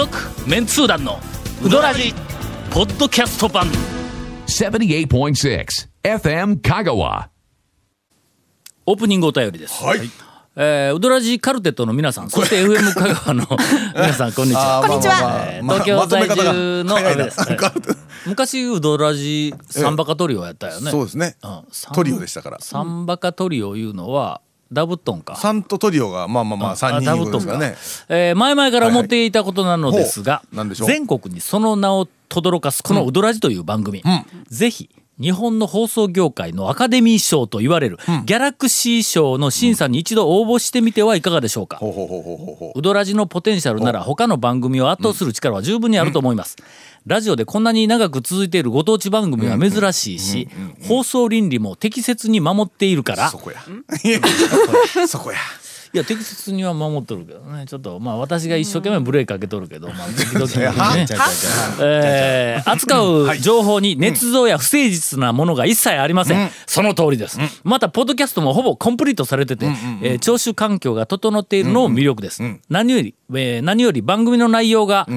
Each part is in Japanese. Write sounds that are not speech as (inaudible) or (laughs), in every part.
続メンツー団のウドラジポッドキャスト版。78.6 FM Kagawa. オープニングお便りです、はい。えー、ウドラジカルテットの皆さんそして FM 香川の (laughs) 皆さんこんにちは。こんにちは。えー東京在住の早いな。あれです。昔ウドラジサンバカトリオやったよね、そうですね。うん。サントリオでしたから。サンバカトリオいうのはダブトンか。サンとトリオがまあまあまああ三人ダいうことブトンか。ですからね。えー前々から思っていたことなのですが、ほう。なんでしょう。全国にその名を轟かすこの「ウドラジ」という番組、ぜひ日本の放送業界のアカデミー賞と言われる、ギャラクシー賞の審査に一度応募してみてはいかがでしょうか、ほうほうほうほうほうほウドラジのポテンシャルなら他の番組を圧倒する力は十分にあると思います。ラジオでこんなに長く続いているご当地番組は珍しいし、放送倫理も適切に守っているから。う。そ、こや。そこや。いや適切には守っとるけどね。ちょっとまあ私が一生懸命ブレーキかけとるけど、まあ時々ね。(laughs) 扱う情報に捏造や不誠実なものが一切ありません、その通りです、またポッドキャストもほぼコンプリートされてて、えー聴取環境が整っているのも魅力です、何より、えー何より番組の内容が、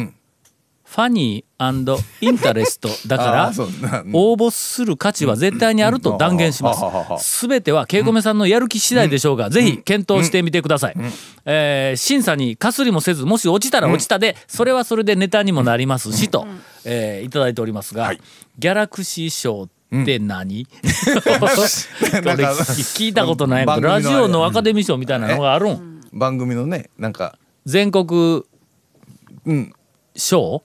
ファニーインタレストだか (laughs) あら応募する価値は絶対にあると断言します。うんはははは。すべてはケイコメさんのやる気次第でしょうが、ぜひ検討してみてください。えー審査にかすりもせず、もし落ちたら落ちたで、それはそれでネタにもなりますし、と、えーいただいておりますが、はい。ギャラクシー賞って何、なん。か (laughs) これ聞いたことないラジオのアカデミー賞みたいなのがあるん。番組のねなんか。全国うん。賞？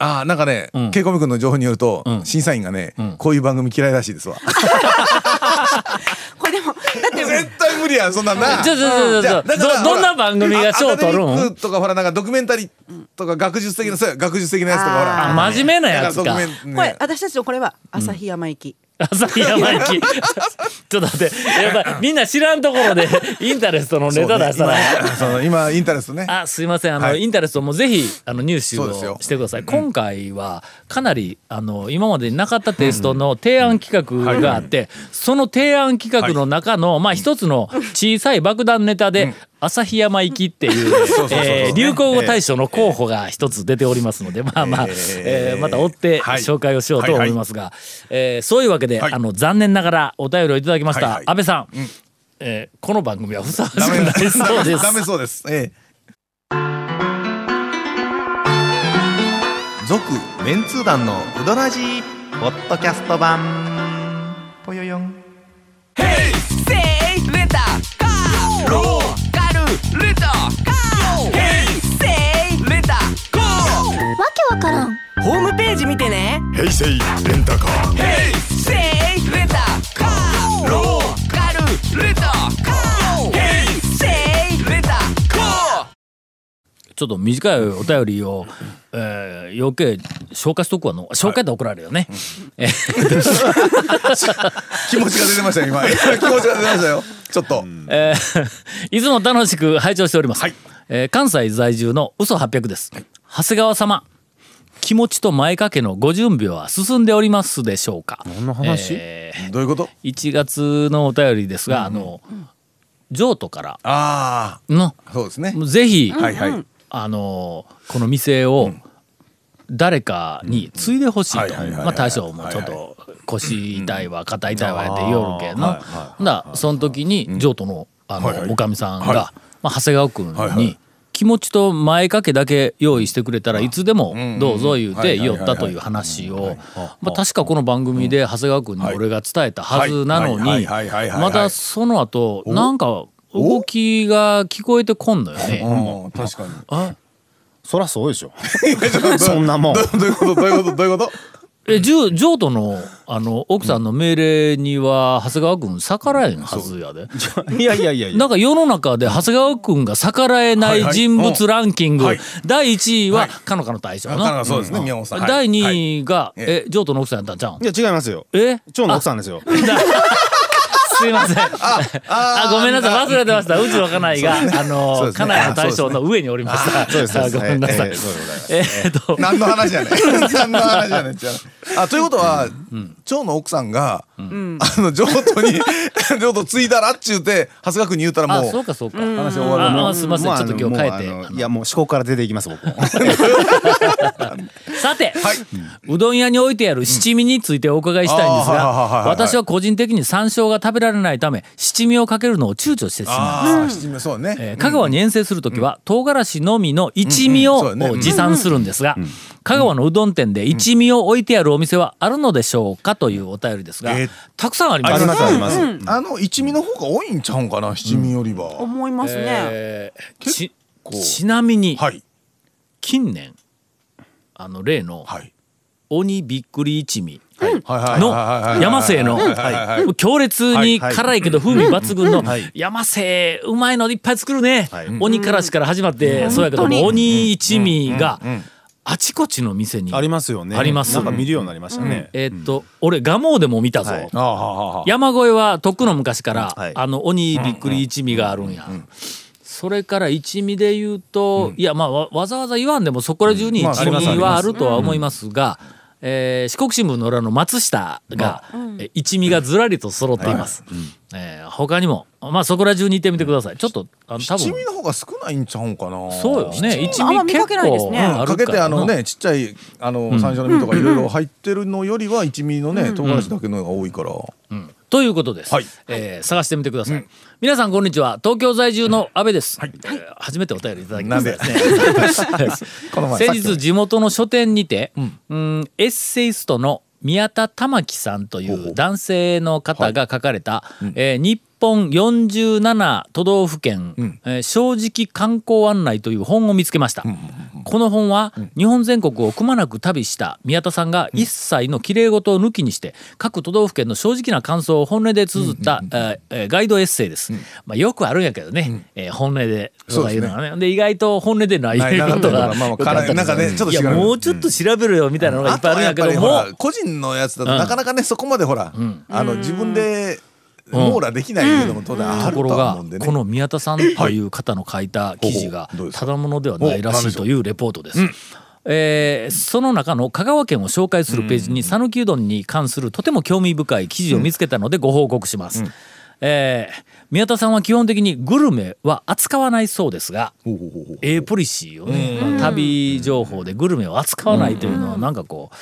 ああなんかねうん。ケイコミ君の情報によるとん。審査員がねん。こういう番組嫌いらしいですわ。(laughs) これでもだって絶対無理やんそんなんな。じゃあだからどどんな番組が賞取るん？アカデミックとかほらなんかドキュメンタリーとか学術的なそうや学術的なやつとかほら。あ真面目なやつか。これね私たちのこれは旭山行き、朝山行き (laughs) ちょっと待って。やっぱりみんな知らんところでインタレストのネタ出したら、その今インタレストね。あすいません。あの、はい。インタレストもぜひあの入手をしてください。今回はかなりあの今までになかったテイストの提案企画があって、その提案企画の中の、まあ一つの小さい爆弾ネタで、旭山行きっていう流行語大賞の候補が一つ出ておりますので、まあまあ、えー。また追ってはい。紹介をしようと思いますが、えーそういうわけで、はい。あの残念ながらお便りをいただきました、はいはい。安倍さん、えーこの番組はふさわしくダメないそうです。ダメそうです。ええ。続メンツー団のウドラジーポッドキャスト版。ぽよよんね平成レンタカー。せいレタカーローカルレタカーヘイセイレタカーちょっと短いお便りを、えー、余計消化しとくわの紹介で怒られるよね。えー気持ちが出てましたよ今。気持ちが出てましたよ。ちょっと。えーいつも楽しく拝聴しております。えー関西在住の嘘800です。長谷川様。気持ちと前掛けのご準備は進んでおりますでしょうか？何の話、えどういうこと？ー1月のお便りですが、あの譲渡からあのあそうですね。ぜひ、はいはい。あのこの店を誰かに継いでほしいとまあ大将もちょっと腰痛いわ肩痛いわって言おるけどはいはいほんだらその時に譲渡のあはいはい。のおかみさんはい。がまあ長谷川君はいはい。に気持ちと前掛けだけ用意してくれたらいつでもどうぞ言うて言おったという話を。まあ確かこの番組で長谷川君に俺が伝えたはずなのにまたその後なんか動きが聞こえてこんのよね。うん。確かに。あそらそうでしょ。(laughs) そんなもん。どどういうこと？どういうこと？どういうこと？え譲譲渡のあの奥さんの命令には長谷川君逆らえんはずやで。いやいやいやなんか世の中で長谷川君が逆らえない人物ランキング、はい第1位ははい。かのかの大将なそうですね宮本さん。はい。第2位が、はい。え譲渡の奥さんやったんちゃうん？いや違いますよ。え？蝶の奥さんですよ。だすいません。あごめんなさい。忘れてました。うちの家内があの家内の大将の上におりました。そうです。ごめんなさい。えっと。何の話やねん。(laughs) 何の話やねんってあということは蝶の奥さんがあの、譲渡に、(laughs) 譲渡ついだらっちゅうて、長谷川君に言うたらあもう、そうかそうか。話終わるもすいません。もうちょっと今日変えて。いやもう思考から出ていきます僕も。(laughs) さて、うどん屋に置いてある七味についてお伺いしたいんですがはい私は個人的に山椒が食べられないため七味をかけるのを躊躇してしまいます。ああ、七味そうね。えー香川に遠征するときは、唐辛子のみの一味を持参するんですが、香川のうどん店で一味を置いてあるお店はあるのでしょうかというお便りですが、えーたくさんありまあす。りますあります。あの、一味の方が多いんちゃうんかな、七味よりは。思いますね。えーち構。ちなみに、はい。近年あの例のはい。鬼びっくり一味の山勢の強烈に辛いけど風味抜群のはい。山勢うまいのいっぱい作るね。はい。鬼からしから始まってそうやけども鬼一味があちこちの店にありますよね。あります。なんか見るようになりましたね。えーっと俺蒲生でも見たぞ。山越えはとっくの昔からはい。あの鬼びっくり一味があるんや。それから一味で言うといやまあわわざわざ言わんでもそこら中に一味はあるとは思いますがえー四国新聞の裏の松下がえ一味がずらりと揃っています。えー他にもまあそこら中に行ってみてください。ちょっとあの多分。七味の方が少ないんちゃうんかな。そうよね。一あんま味結見かけないです構ねあるかけてあのらねちっちゃいあの山椒の実とかいろいろ入ってるのよりは一味のね唐辛子だけのが多いから。ということです、はい。えー探してみてください、皆さんこんにちは。東京在住の阿部です、えー初めてお便りいただきました。ね。(laughs) 先日地元の書店にて、うん。エッセイストの宮田玉樹さんという男性の方が書かれた、えー日本47都道府県、えー正直観光案内という本を見つけました、この本は日本全国をくまなく旅した宮田さんが一切の綺麗事を抜きにして各都道府県の正直な感想を本音で綴った、えガイドエッセイです、まあ、よくあるんやけどね、えー本音でとかいうのがね。で意外と本音でないことがなんかねちょっともうちょっと調べろよみたいなのがいっぱいあるんやけども個人のやつだとなかなかねそこまでほらあの自分で網羅できないいうのも当然あるとところがは思うんでね。この宮田さんという方の書いた記事がただものではないらしいというレポートです。えーその中の香川県を紹介するページに讃岐うどんに関するとても興味深い記事を見つけたのでご報告します。えー宮田さんは基本的にグルメは扱わないそうですが、ええポリシーをね、旅情報でグルメを扱わないというのはなんかこう、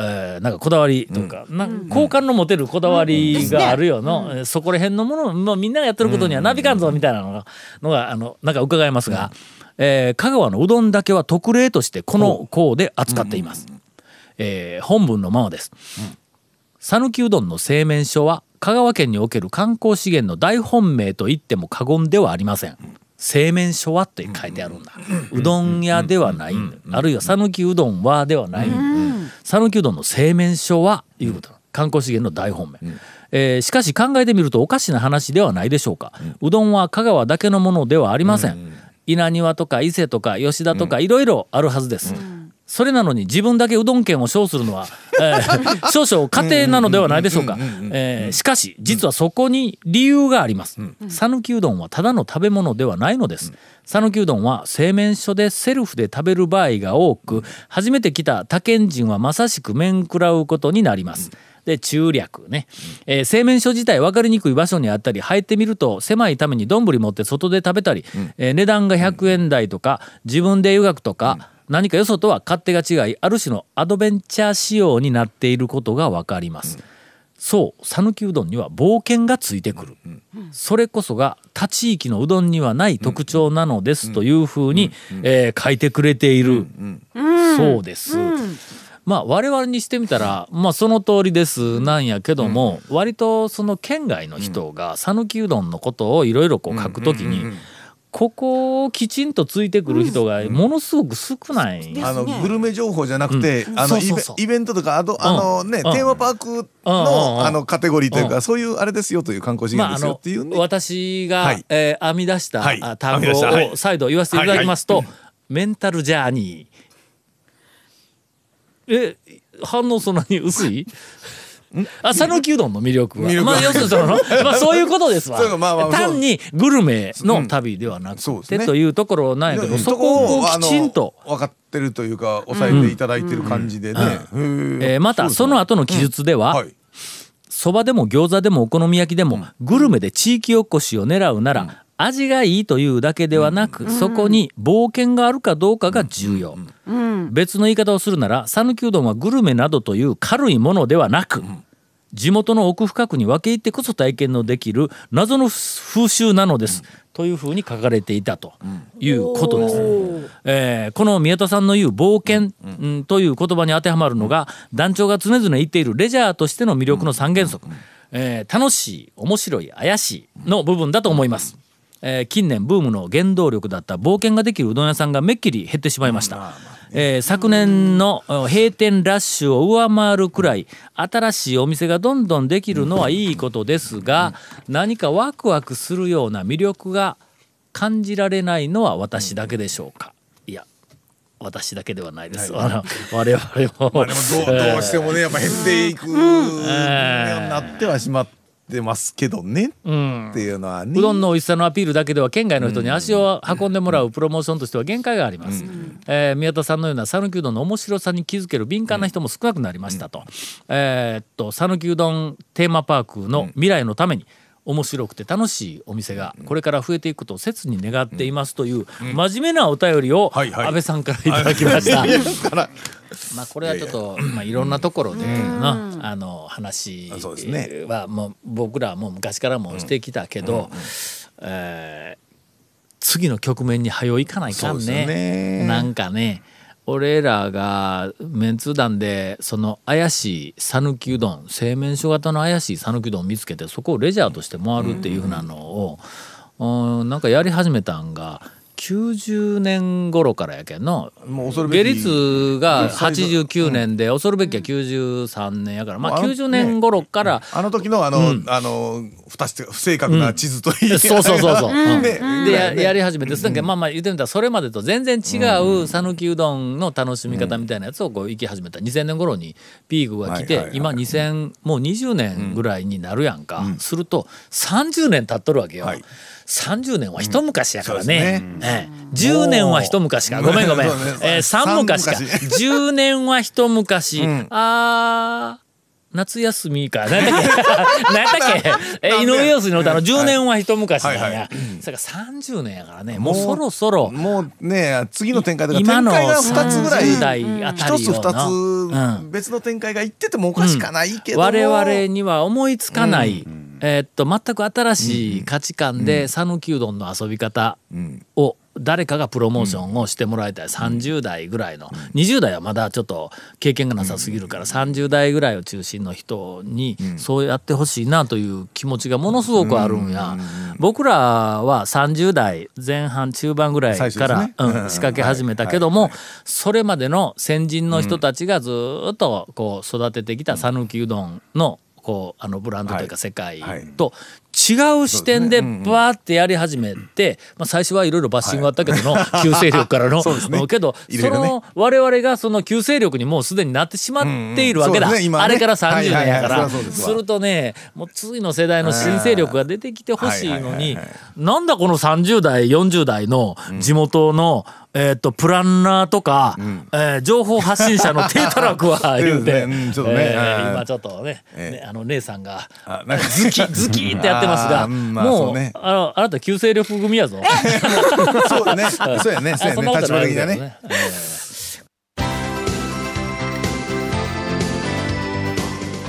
えーなんかこだわりというか、な好感の持てるこだわりがあるよの、えーそこら辺のもの、まあ、みんながやってることにはなびかんぞみたいなのがのがあのなんか伺えますが、えー香川のうどんだけは特例としてこの項で扱っています。えー本文のままです。讃岐うどんの製麺所は香川県における観光資源の大本命と言っても過言ではありません。製麺所はって書いてあるんだ。うどん屋ではない。あるいは讃岐うどんはではない。讃岐うどんの製麺所はいうことだ観光資源の大本命。えーしかし考えてみるとおかしな話ではないでしょうか。うどんは香川だけのものではありません。稲庭とか伊勢とか吉田とかいろいろあるはずです。それなのに自分だけうどん県を称するのは、えー (laughs) 少々家庭なのではないでしょうか。えーしかし実はそこに理由があります。讃岐うどんはただの食べ物ではないのです。讃岐うどんは製麺所でセルフで食べる場合が多く、初めて来た他県人はまさしく面食らうことになります。で中略ね、えー製麺所自体分かりにくい場所にあったり入ってみると狭いために丼持って外で食べたり、えー値段が100円台とか自分で湯がくとか、何かよそとは勝手が違いある種のアドベンチャー仕様になっていることが分かります。そう讃岐うどんには冒険がついてくる、それこそが他地域のうどんにはない特徴なのですというふうに、えー書いてくれている、そうです。まあ我々にしてみたらまあその通りです。なんやけども、割とその県外の人が讃岐うどんのことをいろいろこう書くときに、ここをきちんとついてくる人がものすごく少ない。あのグルメ情報じゃなくて、あのイベントとかあとあのね、うん。テーマパークうん。うん。うん。のあのカテゴリーというか、うん。そういうあれですよという観光資源ですよのっていうね。私が、はい。えー編み出した、は単語を再度言わせていただきますと、メンタルジャーニー。え反応そんなに薄い？あ讃岐うどんの魅力は。魅力は。まあ要するにその、(laughs) まあ、そういうことですわ。まあまあ単にグルメの旅ではなくて、そうですね。というところなんやけど、そこをきちんと、分かってるというか抑えていただいてる感じでね。へえーまたその後の記述では、はい。そばでも餃子でもお好み焼きでも、グルメで地域おこしを狙うなら、味がいいというだけではなく、そこに冒険があるかどうかが重要。別の言い方をするなら讃岐うどんはグルメなどという軽いものではなく、地元の奥深くに分け入ってこそ体験のできる謎の風習なのです、というふうに書かれていたということです。えーこの宮田さんの言う冒険、うん。という言葉に当てはまるのが団長が常々言っているレジャーとしての魅力の三原則、えー楽しい面白い怪しいの部分だと思います。えー近年ブームの原動力だった冒険ができるうどん屋さんがめっきり減ってしまいました。えー昨年のえー閉店ラッシュを上回るくらい新しいお店がどんどんできるのはいいことですが何かワクワクするような魅力が感じられないのは私だけでしょうか？いや私だけではないです、あの我々も,、まあでもどうどうしてもねやっぱ減っていくようになってはしまってますけどね。っていうのはね。うどんの美味しさのアピールだけでは県外の人に足を運んでもらうプロモーションとしては限界があります、えー宮田さんのような讃岐うどんの面白さに気づける敏感な人も少なくなりましたと,、えーっと讃岐うどんテーマパークの未来のために面白くて楽しいお店がこれから増えていくことを切に願っていますという真面目なお便りを安倍さんからいただきました。だからまあこれはちょっとまあいろんなところでのあの話はもう僕らはもう昔からもしてきたけど、えー次の局面に早いかないかんね。なんかね俺らがメンツ団でその怪しい讃岐うどん製麺所型の怪しい讃岐うどんを見つけてそこをレジャーとして回るっていうふうなのを、うんなんかやり始めたんが90年頃からやけんの。もう恐るべき。下率が89年で恐るべきは93年やから。まああの90年頃から。あの時のあの、あの不正確な地図といい、そうそうそうそう。うん。ね。でややり始めて、まあまあ言ってみたらそれまでと全然違う讃岐うどんの楽しみ方みたいなやつをこう行き始めた。2000年頃にピークが来て、はいはいはい今2000もう20年ぐらいになるやんか、すると30年経っとるわけよ。はい30年は一昔やからね,、そうですええ。10年は一昔か。ごめんごめん、(laughs) えー、3昔か。三昔。10年は一昔、あー夏休みか。何やっけ (laughs) 何やっけ？え井上陽水の歌の10年は一昔なんや、はいはい。それから30年やからね。もうそろそろ。もうね次の展開とか今の展開が2つぐらい30代あたりよな。二つ別の展開がいっててもおかしかないけども、我々には思いつかない、えーっと全く新しい価値観で讃岐うどんの遊び方を誰かがプロモーションをしてもらいたい30代ぐらいの20代はまだちょっと経験がなさすぎるから30代ぐらいを中心の人にそうやってほしいなという気持ちがものすごくあるんや。僕らは30代前半中盤ぐらいから、ね。うんうん。仕掛け始めたけどもそれまでの先人の人たちがずーっとこう育ててきた讃岐うどんのこうあのブランドというか世界はい。と違う視点でバーってやり始めて、まあ、最初はいろいろバッシングあったけどの (laughs) 旧勢力からのそうですね。けどその我々がその旧勢力にもうすでになってしまっているわけだ、あれから30年やから。するとねもう次の世代の新勢力が出てきてほしいのになんだこの30代40代の地元の、えー、とプランナーとか、えー情報発信者の低たらくは (laughs) 言うて、うんちょっとね。今ちょっとね,、ええねあの姉さんがあなんかズキズキってやってますが、まあもそううね。あのあなた旧勢力組やぞ。そうだね。そうやね。(laughs) そうやね。あそんなこと立場的にはね。えー。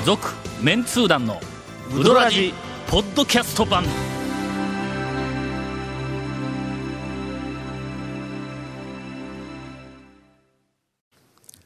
続メンツー団のウドラジポッドキャスト版。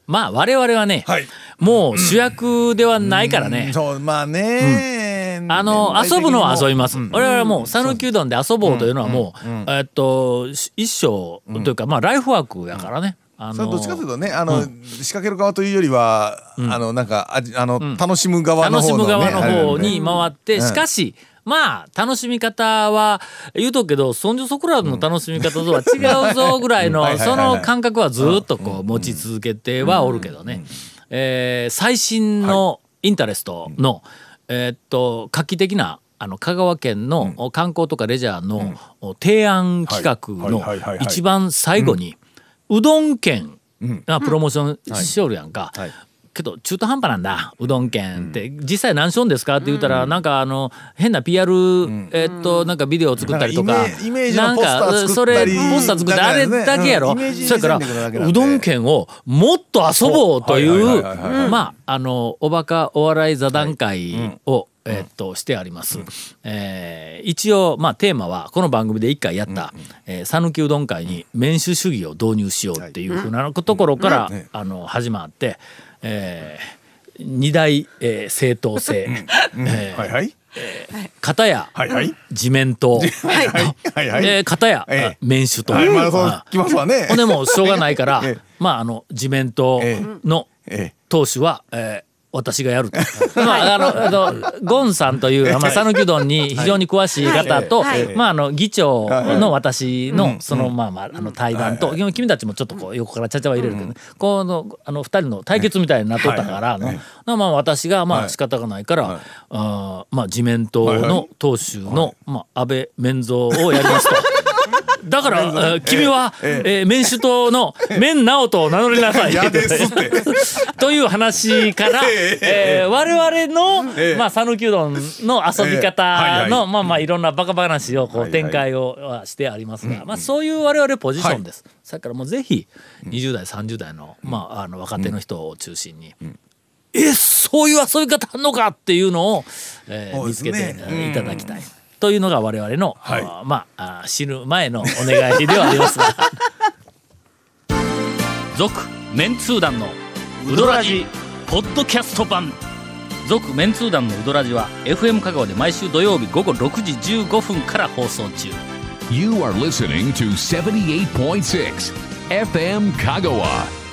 まあ我々はね、はい。もう主役ではないからね。そうまあね、あの年代的に遊ぶのはも遊びます。うん。我々はもう讃岐うどんで遊ぼうというのはもう、えっとし一生というかまあライフワークやからね。あのどっちかというとねあの、仕掛ける側というよりは、あのなんかあの、楽しむ側の楽し方の、ね、む側の方にあ回って、うん。しかしまあ楽しみ方は言うとくけどそんじょそこらの楽しみ方とは違うぞぐらいのそはいの感覚はずっとこう持ち続けてはおるけどね、えー最新のインタレストの、えーっと画期的なあの香川県の観光とかレジャーの提案企画の一番最後にうどん県がプロモーションしおるやんか。はいけど中途半端なんだうどん県って、実際何しょんですかって言ったら、なんかあの変な PR、えっとなんかビデオを作ったりとか。なんかイメイメージのなんポスターか作それポスター作ってあれだけやろ、うん。イメージそれからうどん県をもっと遊ぼうといそうはいうはいはいはい。まああのおバカお笑い座談会を、えっとしてあります、えー一応まあテーマはこの番組で一回やったえー讃岐、うどん会に民主主義を導入しようっていうふうなところから、あの始まって、えー二大、えー正当性、えーはいはい。片やはいはい。自民党、はいはい。はいえー片や、ええ。民主党、はいまあそますわね。ほんでもうしょうがないから、(laughs) ええ。まああの自民党のええ。党首は、えー私がやると。(laughs) まあ、あの、あの、ゴンさんという、まあ、讃岐うどんに非常に詳しい方と、はい。まあ、あの、議長の私の、うん。その、まあまあ、あの、対談と、君たちもちょっとこう、横からちゃちゃは入れるけどね、この、あの、二人の対決みたいになっとったから、まあ、私が、まあ、仕方がないから、あーまあ、自民党の党首の、まあ、安倍免蔵をやりますと。(laughs) だから、えー君は、えー民主党の麺直人を名乗りなさい。(laughs) という話から、えー我々の、ええ。まあ、讃岐うどんの遊び方はいの、まあまあ、いろんなバカ話をこう展開をはしてありますが、まあ、そういう我々ポジションです。だからもうぜひ、20代、30代の、まあ、あの、若手の人を中心に、え、そういう遊び方あんのかっていうのを、えー見つけていただきたい。というのが我々の、はいあーまあ死ぬ前のお願いではありますが。(laughs) 続メンツー団のウドラジポッドキャスト版続メンツー団のウドラジは FM 香川で毎週土曜日午後6時15分から放送中 You are listening to 78.6 FM Kagawa.